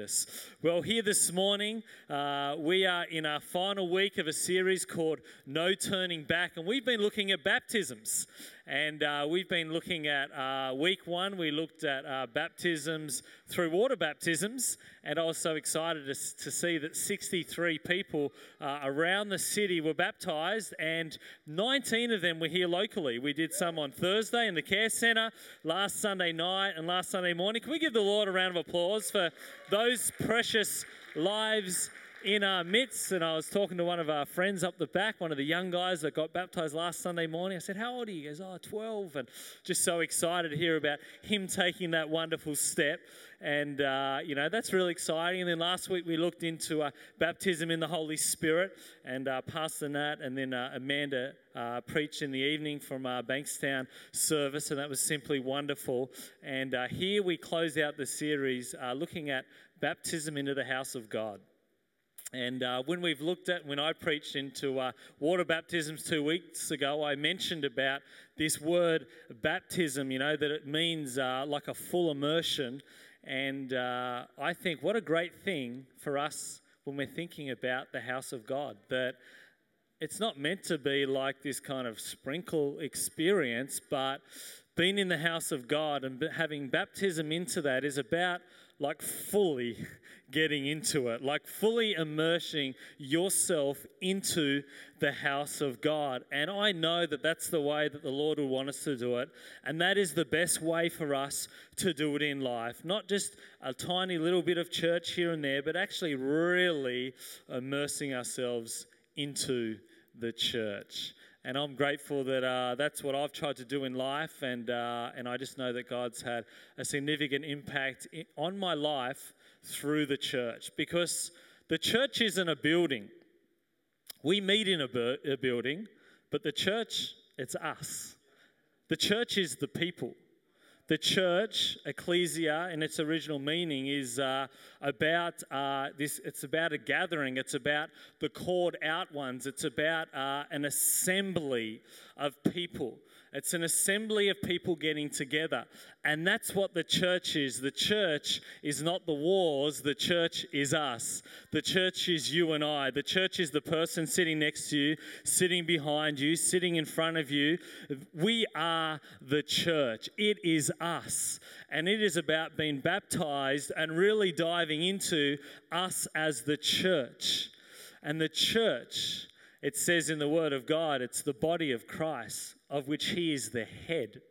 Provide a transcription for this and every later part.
tremendous. Well, here this morning, uh, we are in our final week of a series called No Turning Back, and we've been looking at baptisms. And uh, we've been looking at uh, week one, we looked at uh, baptisms through water baptisms. And I was so excited to, to see that 63 people uh, around the city were baptized, and 19 of them were here locally. We did some on Thursday in the care centre, last Sunday night, and last Sunday morning. Can we give the Lord a round of applause for those precious lives in our midst, and I was talking to one of our friends up the back, one of the young guys that got baptized last Sunday morning. I said, How old are you? He goes, Oh, 12. And just so excited to hear about him taking that wonderful step. And, uh, you know, that's really exciting. And then last week we looked into uh, baptism in the Holy Spirit, and uh, Pastor Nat and then uh, Amanda uh, preached in the evening from our Bankstown service, and that was simply wonderful. And uh, here we close out the series looking at baptism into the house of God. And uh, when we've looked at, when I preached into uh, water baptisms two weeks ago, I mentioned about this word baptism, you know, that it means uh, like a full immersion. And uh, I think what a great thing for us when we're thinking about the house of God, that it's not meant to be like this kind of sprinkle experience, but being in the house of God and having baptism into that is about like fully getting into it, like fully immersing yourself into the house of God. And I know that that's the way that the Lord will want us to do it. And that is the best way for us to do it in life. Not just a tiny little bit of church here and there, but actually really immersing ourselves into the church. And I'm grateful that uh, that's what I've tried to do in life. And, uh, and I just know that God's had a significant impact on my life through the church because the church isn't a building. We meet in a, bu- a building, but the church, it's us. The church is the people. The church, ecclesia, in its original meaning, is uh, about uh, this. It's about a gathering. It's about the called out ones. It's about uh, an assembly of people. It's an assembly of people getting together. And that's what the church is. The church is not the wars, the church is us. The church is you and I. The church is the person sitting next to you, sitting behind you, sitting in front of you. We are the church. It is us. And it is about being baptized and really diving into us as the church. And the church, it says in the Word of God, it's the body of Christ of which he is the head.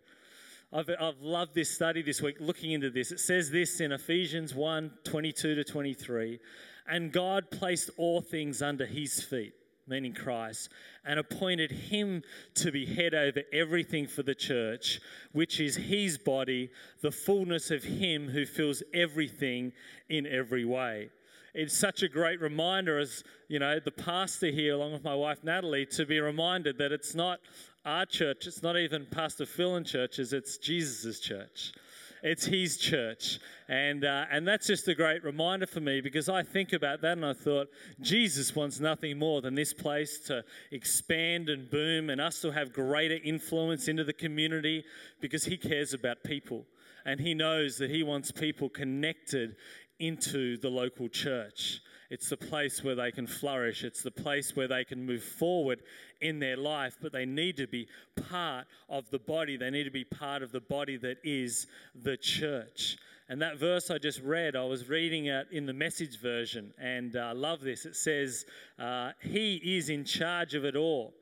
I've, I've loved this study this week, looking into this. It says this in Ephesians 1 22 to 23. And God placed all things under his feet, meaning Christ, and appointed him to be head over everything for the church, which is his body, the fullness of him who fills everything in every way it's such a great reminder as you know the pastor here along with my wife natalie to be reminded that it's not our church, it's not even Pastor Phil and churches, it's Jesus' church. It's his church. And, uh, and that's just a great reminder for me because I think about that and I thought, Jesus wants nothing more than this place to expand and boom and us to have greater influence into the community because he cares about people. And he knows that he wants people connected into the local church. It's the place where they can flourish. It's the place where they can move forward in their life, but they need to be part of the body. They need to be part of the body that is the church. And that verse I just read, I was reading it in the message version, and I uh, love this. It says, uh, He is in charge of it all,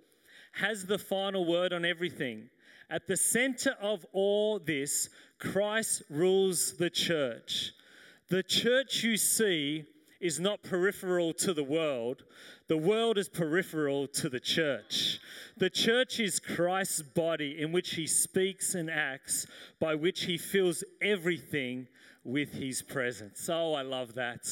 has the final word on everything. At the center of all this, Christ rules the church. The church you see is not peripheral to the world, the world is peripheral to the church. The church is Christ's body in which he speaks and acts, by which he fills everything with his presence. Oh, I love that.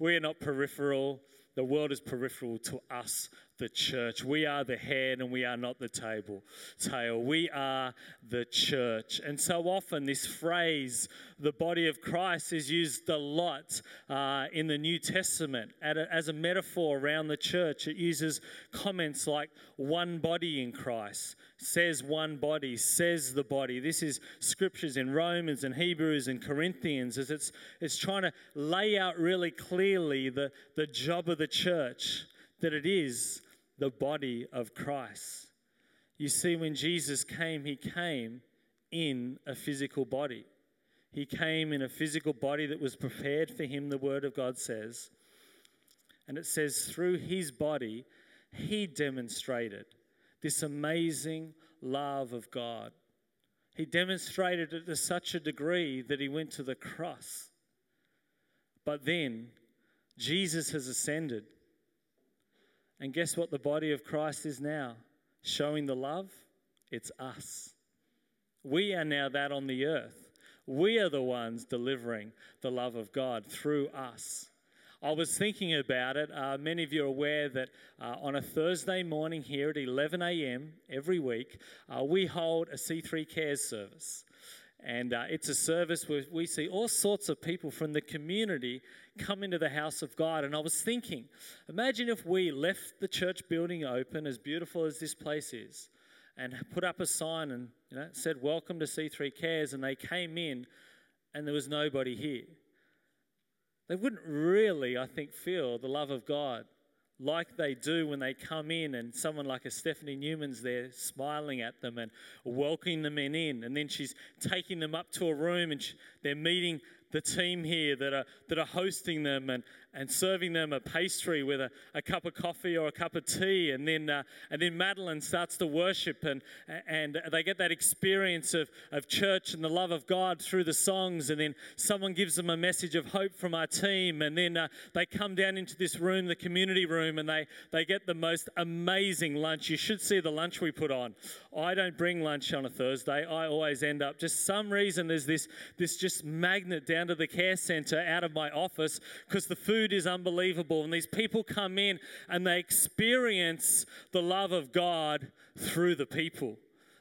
We are not peripheral. The world is peripheral to us, the church. We are the head and we are not the table tail. We are the church. And so often this phrase, the body of Christ, is used a lot uh, in the New Testament as a metaphor around the church. It uses comments like one body in Christ, says one body, says the body. This is scriptures in Romans and Hebrews and Corinthians as it's, it's trying to lay out really clearly the, the job of the church that it is the body of Christ. You see, when Jesus came, he came in a physical body. He came in a physical body that was prepared for him, the Word of God says. And it says, through his body, he demonstrated this amazing love of God. He demonstrated it to such a degree that he went to the cross. But then, Jesus has ascended. And guess what the body of Christ is now? Showing the love? It's us. We are now that on the earth. We are the ones delivering the love of God through us. I was thinking about it. Uh, many of you are aware that uh, on a Thursday morning here at 11 a.m. every week, uh, we hold a C3 Cares service. And uh, it's a service where we see all sorts of people from the community come into the house of God. And I was thinking, imagine if we left the church building open, as beautiful as this place is, and put up a sign and you know, said, Welcome to C3 Cares, and they came in and there was nobody here. They wouldn't really, I think, feel the love of God like they do when they come in and someone like a Stephanie Newman's there smiling at them and welcoming them in, and then she's taking them up to a room and she, they're meeting the team here that are, that are hosting them and, and serving them a pastry with a, a cup of coffee or a cup of tea. And then, uh, and then Madeline starts to worship and, and they get that experience of, of church and the love of God through the songs. And then someone gives them a message of hope from our team. And then uh, they come down into this room, the community room, and they, they get the most amazing lunch. You should see the lunch we put on. I don't bring lunch on a Thursday. I always end up, just some reason, there's this, this just magnet down to the care center out of my office because the food is unbelievable. And these people come in and they experience the love of God through the people.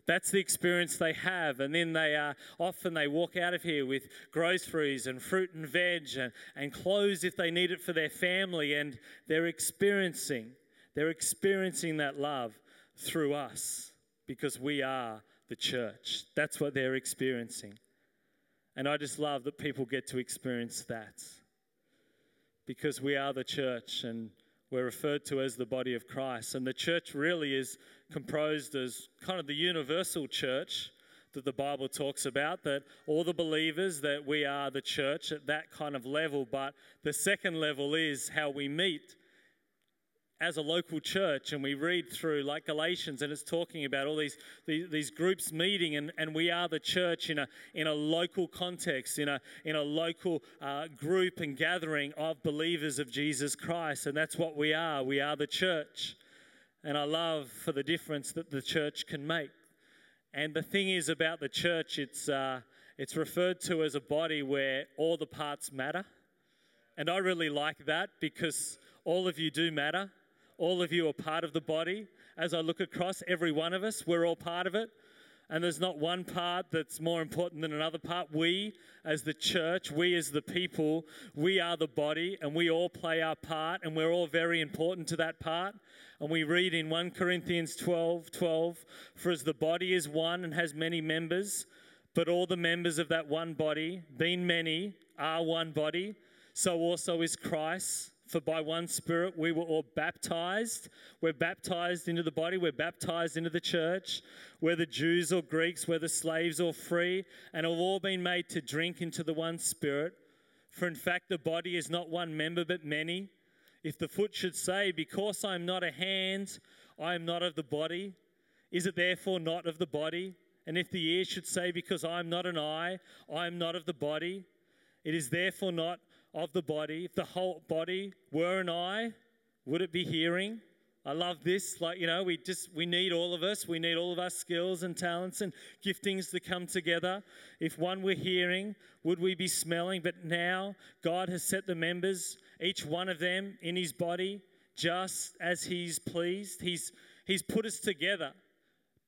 That's the experience they have. And then they are often they walk out of here with groceries and fruit and veg and, and clothes if they need it for their family. And they're experiencing, they're experiencing that love through us because we are the church. That's what they're experiencing. And I just love that people get to experience that because we are the church and we're referred to as the body of Christ. And the church really is composed as kind of the universal church that the Bible talks about, that all the believers, that we are the church at that kind of level. But the second level is how we meet as a local church and we read through like galatians and it's talking about all these, these, these, groups meeting and, and we are the church in a, in a local context in a, in a local uh, group and gathering of believers of jesus christ. And that's what we are. We are the church. And i love for the difference that the church can make. And the thing is about the church it's, uh, it's referred to as a body where all the parts matter. And i really like that because all of you do matter all of you are part of the body. As I look across, every one of us, we're all part of it. And there's not one part that's more important than another part. We, as the church, we as the people, we are the body and we all play our part and we're all very important to that part. And we read in 1 Corinthians 12 12, for as the body is one and has many members, but all the members of that one body, being many, are one body, so also is Christ. For by one Spirit we were all baptized. We're baptized into the body, we're baptized into the church, whether Jews or Greeks, whether slaves or free, and have all been made to drink into the one Spirit. For in fact, the body is not one member but many. If the foot should say, Because I am not a hand, I am not of the body, is it therefore not of the body? And if the ear should say, Because I am not an eye, I am not of the body, it is therefore not of the body, if the whole body were an eye, would it be hearing? I love this. Like, you know, we just, we need all of us. We need all of our skills and talents and giftings to come together. If one were hearing, would we be smelling? But now God has set the members, each one of them in his body, just as He's pleased. He's, he's put us together.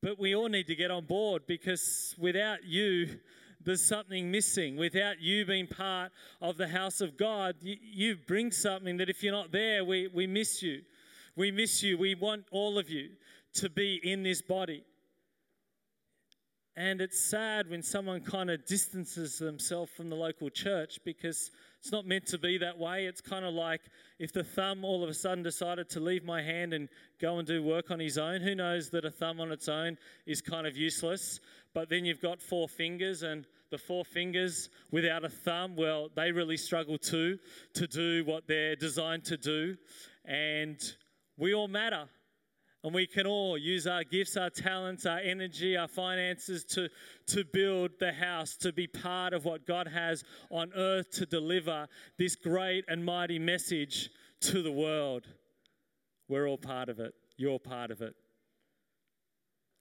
But we all need to get on board because without you, there's something missing. Without you being part of the house of God, you, you bring something that if you're not there, we, we miss you. We miss you. We want all of you to be in this body. And it's sad when someone kind of distances themselves from the local church because it's not meant to be that way. It's kind of like if the thumb all of a sudden decided to leave my hand and go and do work on his own. Who knows that a thumb on its own is kind of useless? But then you've got four fingers, and the four fingers without a thumb, well, they really struggle too to do what they're designed to do. And we all matter. And we can all use our gifts, our talents, our energy, our finances to, to build the house, to be part of what God has on earth to deliver this great and mighty message to the world. We're all part of it. You're part of it.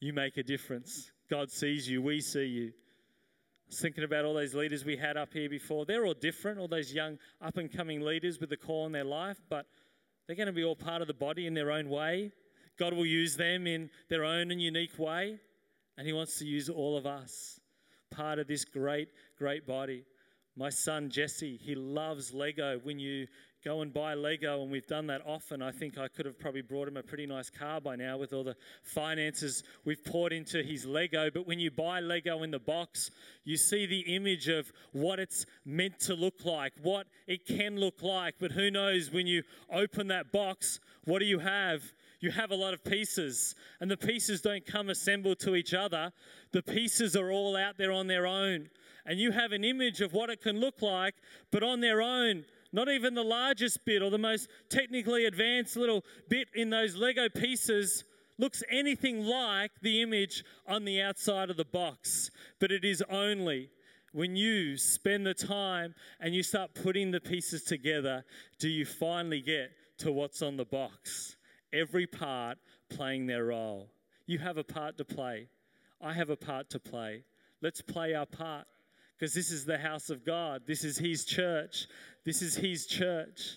You make a difference. God sees you. We see you. I was thinking about all those leaders we had up here before. They're all different, all those young up and coming leaders with the call in their life, but they're going to be all part of the body in their own way. God will use them in their own and unique way, and He wants to use all of us, part of this great, great body. My son Jesse, he loves Lego. When you go and buy Lego, and we've done that often, I think I could have probably brought him a pretty nice car by now with all the finances we've poured into his Lego. But when you buy Lego in the box, you see the image of what it's meant to look like, what it can look like. But who knows when you open that box, what do you have? You have a lot of pieces, and the pieces don't come assembled to each other. The pieces are all out there on their own. And you have an image of what it can look like, but on their own, not even the largest bit or the most technically advanced little bit in those Lego pieces looks anything like the image on the outside of the box. But it is only when you spend the time and you start putting the pieces together do you finally get to what's on the box every part playing their role. You have a part to play. I have a part to play. Let's play our part because this is the house of God. This is His church. This is His church.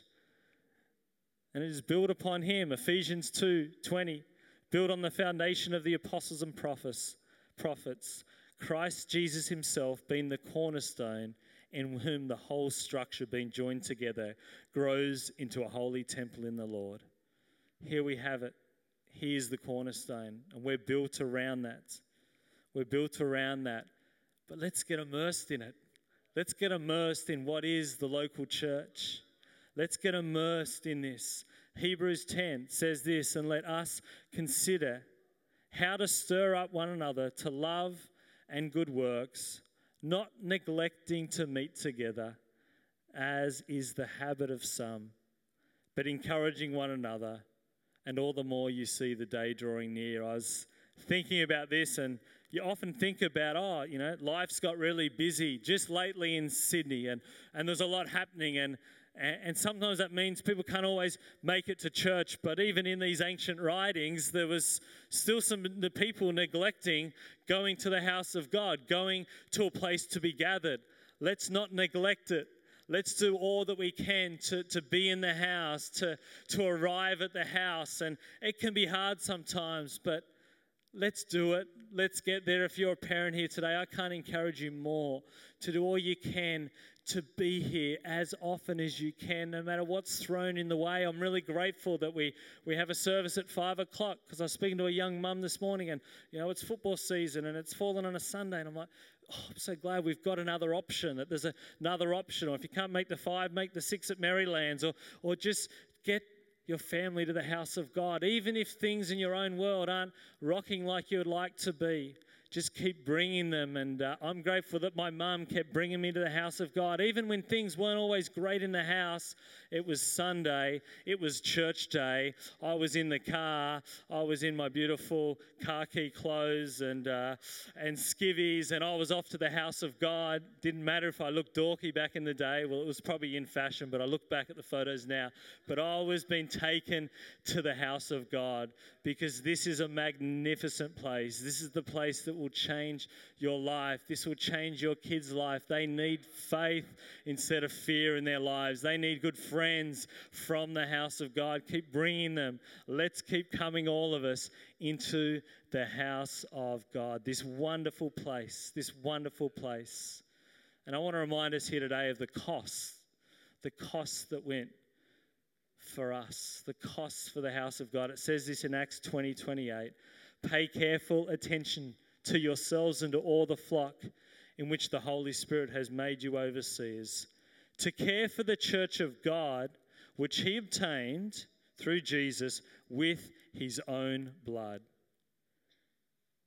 And it is built upon Him. Ephesians 2 20. Built on the foundation of the apostles and prophets, prophets. Christ Jesus Himself being the cornerstone in whom the whole structure being joined together grows into a holy temple in the Lord. Here we have it. He is the cornerstone, and we're built around that. We're built around that. But let's get immersed in it. Let's get immersed in what is the local church. Let's get immersed in this. Hebrews 10 says this, and let us consider how to stir up one another to love and good works, not neglecting to meet together, as is the habit of some, but encouraging one another and all the more you see the day drawing near. I was thinking about this, and you often think about, oh, you know, life's got really busy just lately in Sydney, and, and there's a lot happening, and, and sometimes that means people can't always make it to church. But even in these ancient writings, there was still some the people neglecting going to the house of God, going to a place to be gathered. Let's not neglect it. Let's do all that we can to, to be in the house, to, to arrive at the house. And it can be hard sometimes, but let's do it. Let's get there. If you're a parent here today, I can't encourage you more to do all you can to be here as often as you can, no matter what's thrown in the way. I'm really grateful that we, we have a service at five o'clock because I was speaking to a young mum this morning and, you know, it's football season and it's fallen on a Sunday. And I'm like, oh, I'm so glad we've got another option, that there's a, another option. Or if you can't make the five, make the six at Merrylands, or, or just get your family to the house of God. Even if things in your own world aren't rocking like you would like to be, just keep bringing them. And uh, I'm grateful that my mum kept bringing me to the house of God. Even when things weren't always great in the house, it was Sunday, it was church day. I was in the car, I was in my beautiful khaki clothes and, uh, and skivvies, and I was off to the house of God. Didn't matter if I looked dorky back in the day. Well, it was probably in fashion, but I look back at the photos now. But I always been taken to the house of God because this is a magnificent place. This is the place that will change your life. This will change your kids' life. They need faith instead of fear in their lives. They need good friends from the house of God. Keep bringing them. Let's keep coming, all of us, into the house of God. This wonderful place, this wonderful place. And I want to remind us here today of the cost, the cost that went for us, the cost for the house of God. It says this in Acts 20 28. Pay careful attention to yourselves and to all the flock in which the Holy Spirit has made you overseers, to care for the church of God, which he obtained through Jesus with his own blood.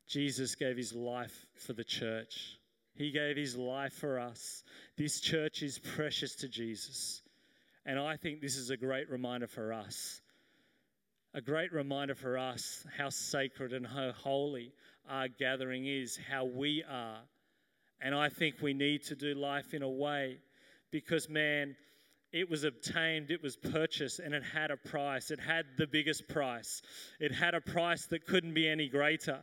Jesus gave his life for the church. He gave his life for us. This church is precious to Jesus. And I think this is a great reminder for us. A great reminder for us how sacred and how holy our gathering is, how we are. And I think we need to do life in a way because, man, it was obtained, it was purchased, and it had a price. It had the biggest price. It had a price that couldn't be any greater.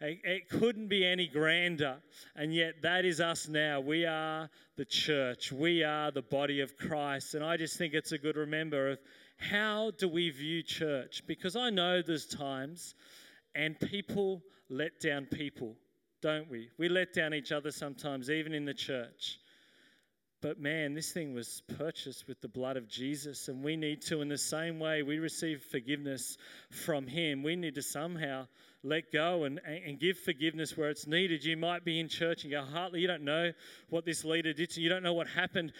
It couldn't be any grander. And yet, that is us now. We are the church, we are the body of Christ. And I just think it's a good remember of how do we view church? Because I know there's times and people let down people, don't we? We let down each other sometimes, even in the church. But man, this thing was purchased with the blood of Jesus, and we need to, in the same way we receive forgiveness from Him, we need to somehow let go and, and give forgiveness where it's needed. You might be in church and go, Hartley, you don't know what this leader did to you, you don't know what happened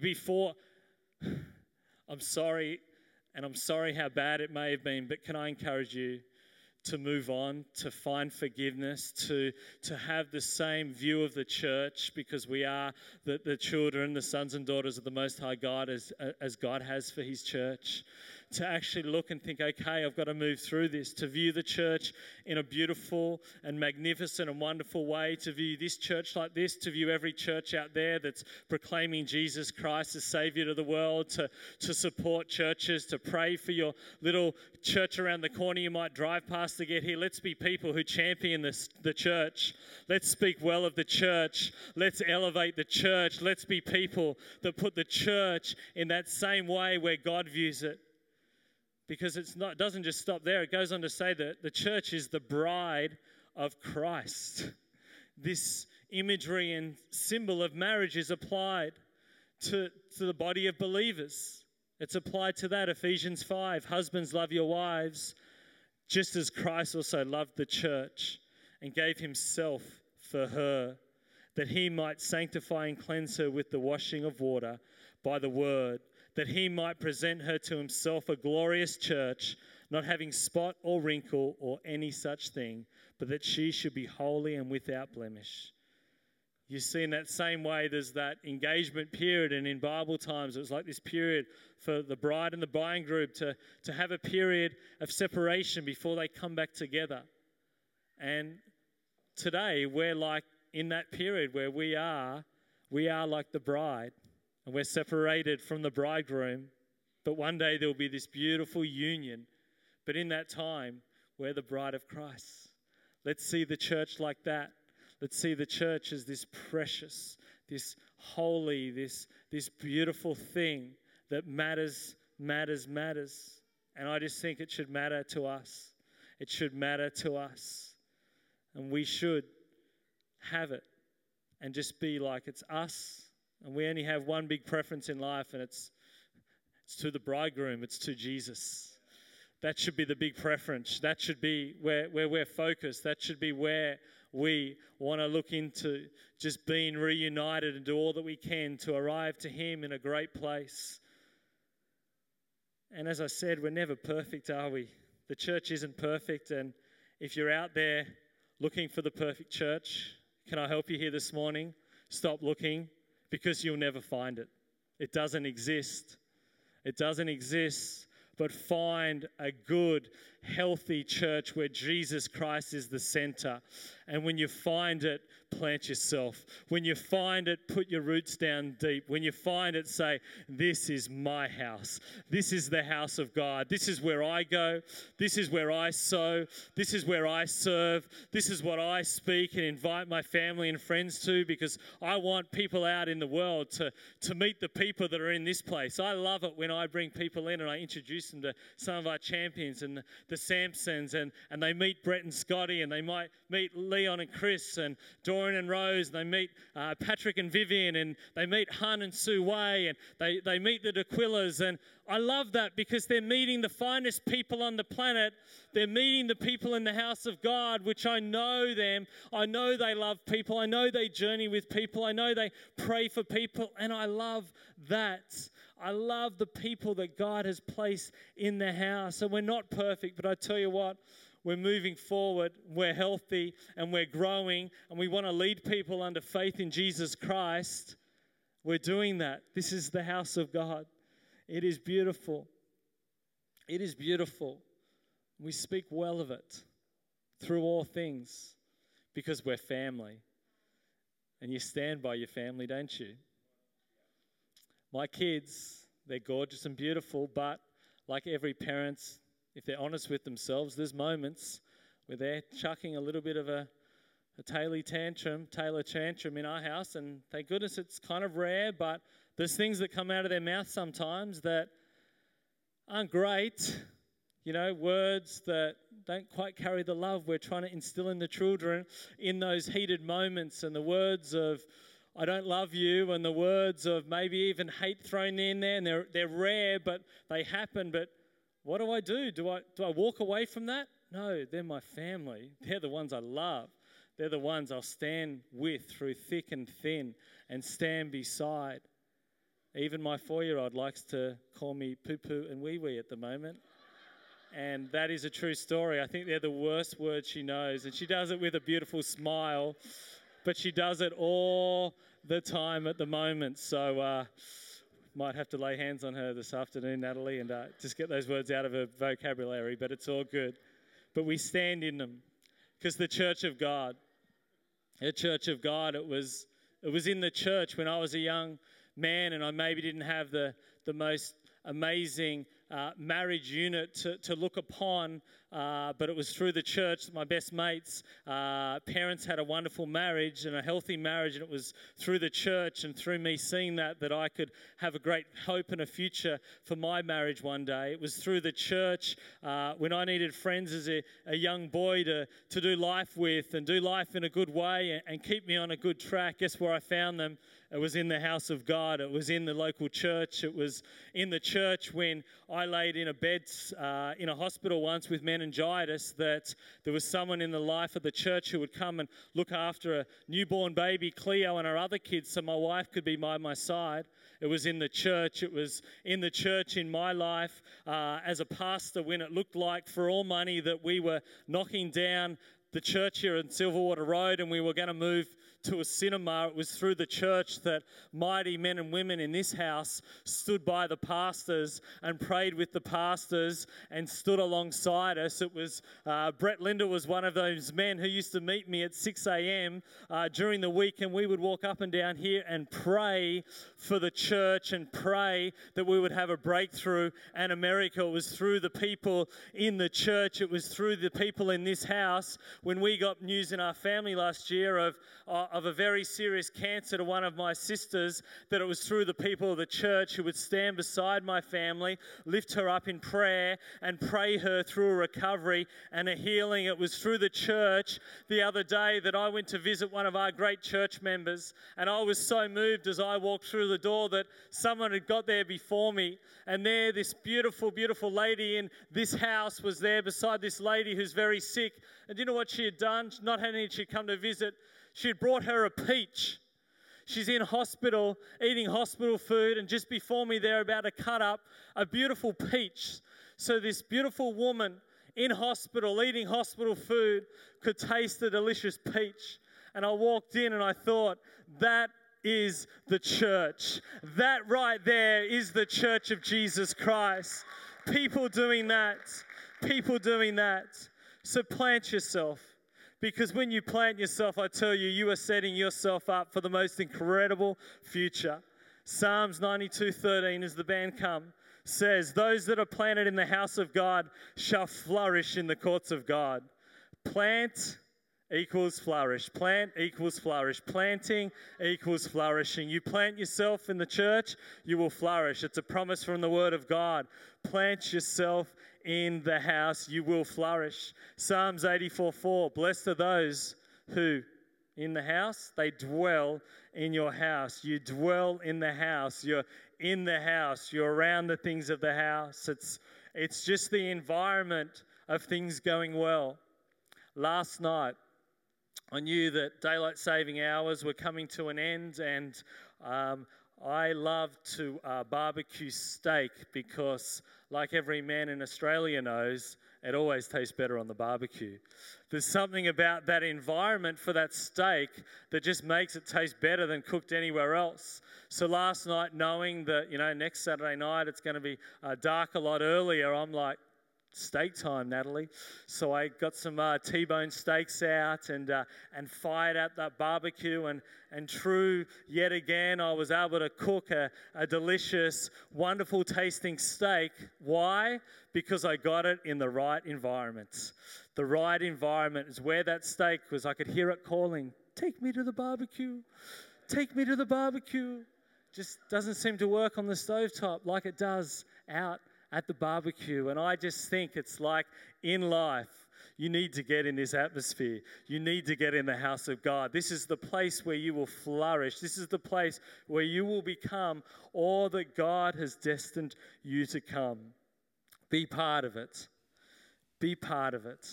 before. I'm sorry, and I'm sorry how bad it may have been, but can I encourage you? To move on, to find forgiveness, to, to have the same view of the church because we are the, the children, the sons and daughters of the Most High God as, as God has for His church to actually look and think, okay, I've got to move through this, to view the church in a beautiful and magnificent and wonderful way, to view this church like this, to view every church out there that's proclaiming Jesus Christ as Savior to the world, to, to support churches, to pray for your little church around the corner you might drive past to get here. Let's be people who champion this, the church. Let's speak well of the church. Let's elevate the church. Let's be people that put the church in that same way where God views it because it's not, it doesn't just stop there. It goes on to say that the church is the bride of Christ. This imagery and symbol of marriage is applied to, to the body of believers. It's applied to that. Ephesians 5 Husbands, love your wives, just as Christ also loved the church and gave himself for her, that he might sanctify and cleanse her with the washing of water by the word that he might present her to himself a glorious church, not having spot or wrinkle or any such thing, but that she should be holy and without blemish. You see, in that same way, there's that engagement period, and in Bible times, it was like this period for the bride and the buying group to, to have a period of separation before they come back together. And today, we're like in that period where we are, we are like the bride and we're separated from the bridegroom. But one day there will be this beautiful union. But in that time, we're the bride of Christ. Let's see the church like that. Let's see the church as this precious, this holy, this, this beautiful thing that matters, matters, matters. And I just think it should matter to us. It should matter to us. And we should have it and just be like it's us and we only have one big preference in life, and it's, it's to the bridegroom, it's to Jesus. That should be the big preference. That should be where, where we're focused. That should be where we want to look into just being reunited and do all that we can to arrive to Him in a great place. And as I said, we're never perfect, are we? The church isn't perfect. And if you're out there looking for the perfect church, can I help you here this morning? Stop looking because you'll never find it. It doesn't exist. It doesn't exist. But find a good, healthy church where Jesus Christ is the center And when you find it, plant yourself. When you find it, put your roots down deep. When you find it, say, This is my house. This is the house of God. This is where I go. This is where I sow. This is where I serve. This is what I speak and invite my family and friends to because I want people out in the world to, to meet the people that are in this place. I love it when I bring people in and I introduce them to some of our champions and the, the Samsons and, and they meet Brett and Scotty and they might meet Leon and Chris and Dorian and Rose. And they meet uh, Patrick and Vivian and they meet Hun and Sue Way and they, they meet the Dequillas. And I love that because they're meeting the finest people on the planet. They're meeting the people in the house of God, which I know them. I know they love people. I know they journey with people. I know they pray for people. And I love that. I love the people that God has placed in the house. And we're not perfect, but I tell you what, we're moving forward, we're healthy, and we're growing, and we want to lead people under faith in Jesus Christ. We're doing that. This is the house of God. It is beautiful. It is beautiful. We speak well of it through all things because we're family. And you stand by your family, don't you? My kids, they're gorgeous and beautiful, but like every parent, if they're honest with themselves, there's moments where they're chucking a little bit of a, a Taylor tantrum, Taylor tantrum in our house, and thank goodness it's kind of rare, but there's things that come out of their mouth sometimes that aren't great. You know, words that don't quite carry the love we're trying to instill in the children in those heated moments, and the words of, I don't love you, and the words of maybe even hate thrown in there, and they're, they're rare, but they happen. But what do I do? Do I, do I walk away from that? No, they're my family. They're the ones I love. They're the ones I'll stand with through thick and thin and stand beside. Even my four year old likes to call me poo poo and wee wee at the moment. And that is a true story. I think they're the worst words she knows. And she does it with a beautiful smile, but she does it all the time at the moment. So, uh, might have to lay hands on her this afternoon, Natalie, and uh, just get those words out of her vocabulary, but it's all good. But we stand in them because the church of God, the church of God, it was, it was in the church when I was a young man and I maybe didn't have the, the most amazing uh, marriage unit to, to look upon, uh, but it was through the church that my best mates' uh, parents had a wonderful marriage and a healthy marriage, and it was through the church and through me seeing that that I could have a great hope and a future for my marriage one day. It was through the church uh, when I needed friends as a, a, young boy to, to do life with and do life in a good way and, and keep me on a good track. Guess where I found them? It was in the house of God. It was in the local church. It was in the church when I laid in a bed uh, in a hospital once with meningitis that there was someone in the life of the church who would come and look after a newborn baby, Cleo, and our other kids so my wife could be by my side. It was in the church. It was in the church in my life uh, as a pastor when it looked like for all money that we were knocking down the church here in Silverwater Road and we were going to move to a cinema. It was through the church that mighty men and women in this house stood by the pastors and prayed with the pastors and stood alongside us. It was uh, Brett Linder was one of those men who used to meet me at 6 a.m. Uh, during the week, and we would walk up and down here and pray for the church and pray that we would have a breakthrough. And America it was through the people in the church. It was through the people in this house when we got news in our family last year of, uh, of a very serious cancer to one of my sisters, that it was through the people of the church who would stand beside my family, lift her up in prayer, and pray her through a recovery and a healing. It was through the church the other day that I went to visit one of our great church members, and I was so moved as I walked through the door that someone had got there before me, and there, this beautiful, beautiful lady in this house was there beside this lady who's very sick. And do you know what she had done? Not only had she come to visit, she had brought her a peach. She's in hospital, eating hospital food, and just before me, they're about to cut up a beautiful peach. So, this beautiful woman in hospital, eating hospital food, could taste the delicious peach. And I walked in and I thought, that is the church. That right there is the church of Jesus Christ. People doing that. People doing that. So plant yourself Because when you plant yourself, I tell you, you are setting yourself up for the most incredible future. Psalms 92:13 as the band come says, "Those that are planted in the house of God shall flourish in the courts of God." Plant equals flourish. Plant equals flourish. Planting equals flourishing. You plant yourself in the church, you will flourish. It's a promise from the Word of God. Plant yourself in the house, you will flourish. Psalms 84 4 Blessed are those who in the house, they dwell in your house. You dwell in the house. You're in the house. You're around the things of the house. It's, it's just the environment of things going well. Last night, I knew that daylight saving hours were coming to an end, and um, I love to uh, barbecue steak because, like every man in Australia knows, it always tastes better on the barbecue. There's something about that environment for that steak that just makes it taste better than cooked anywhere else. So last night, knowing that, you know, next Saturday night it's going to be uh, dark a lot earlier, I'm like, steak time, Natalie. So I got some uh, T-bone steaks out and uh, and fired up that barbecue and and true yet again I was able to cook a, a delicious, wonderful tasting steak. Why? Because I got it in the right environment. The right environment is where that steak was. I could hear it calling, "Take me to the barbecue. Take me to the barbecue." Just doesn't seem to work on the stovetop like it does out at the barbecue. And I just think it's like in life, you need to get in this atmosphere. You need to get in the house of God. This is the place where you will flourish. This is the place where you will become all that God has destined you to come. Be part of it. Be part of it.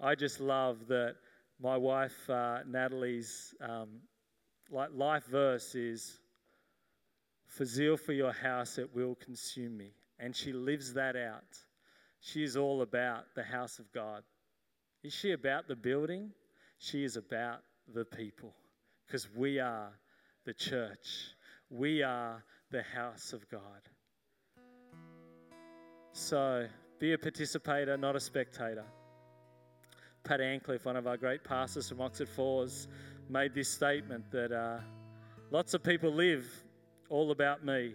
I just love that my wife uh, Natalie's um, life verse is For zeal for your house, it will consume me and she lives that out. She is all about the house of God. Is she about the building? She is about the people because we are the church. We are the house of God. So be a participator, not a spectator. Pat Ancliffe, one of our great pastors from Oxford Falls, made this statement that uh, lots of people live all about me,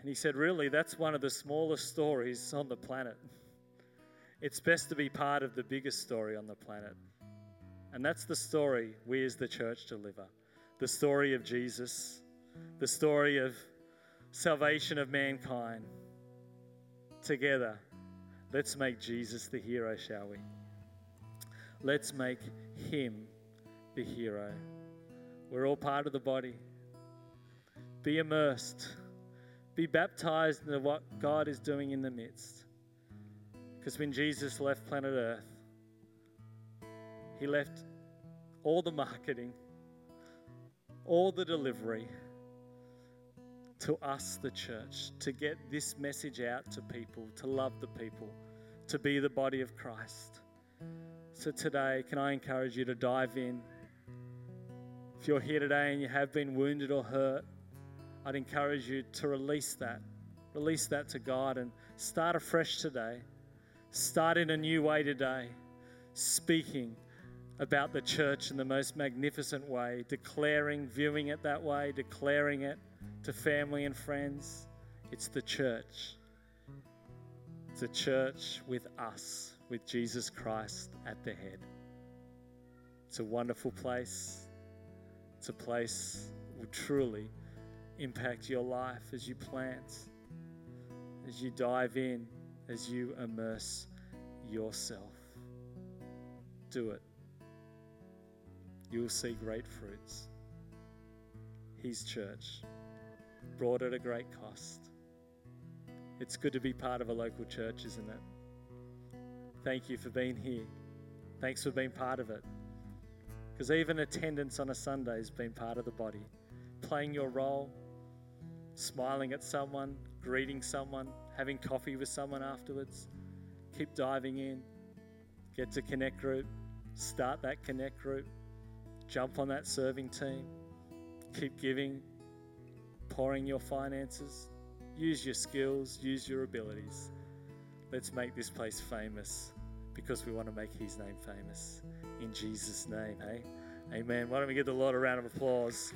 and he said, Really, that's one of the smallest stories on the planet. It's best to be part of the biggest story on the planet. And that's the story we as the church deliver the story of Jesus, the story of salvation of mankind. Together, let's make Jesus the hero, shall we? Let's make him the hero. We're all part of the body. Be immersed be baptized into what God is doing in the midst. Because when Jesus left planet Earth, he left all the marketing, all the delivery to us, the church, to get this message out to people, to love the people, to be the body of Christ. So today, can I encourage you to dive in? If you're here today and you have been wounded or hurt, I'd encourage you to release that. Release that to God and start afresh today. Start in a new way today, speaking about the church in the most magnificent way, declaring, viewing it that way, declaring it to family and friends. It's the church. It's a church with us, with Jesus Christ at the head. It's a wonderful place. It's a place truly impact your life as you plant, as you dive in, as you immerse yourself. Do it. You will see great fruits. His church brought at a great cost. It's good to be part of a local church, isn't it? Thank you for being here. Thanks for being part of it. Because even attendance on a Sunday has been part of the body, playing your role, smiling at someone, greeting someone, having coffee with someone afterwards. Keep diving in. Get to Connect Group. Start that Connect Group. Jump on that serving team. Keep giving, pouring your finances. Use your skills, use your abilities. Let's make this place famous because we want to make his name famous. In Jesus' name, hey? Amen. Why don't we give the Lord a round of applause?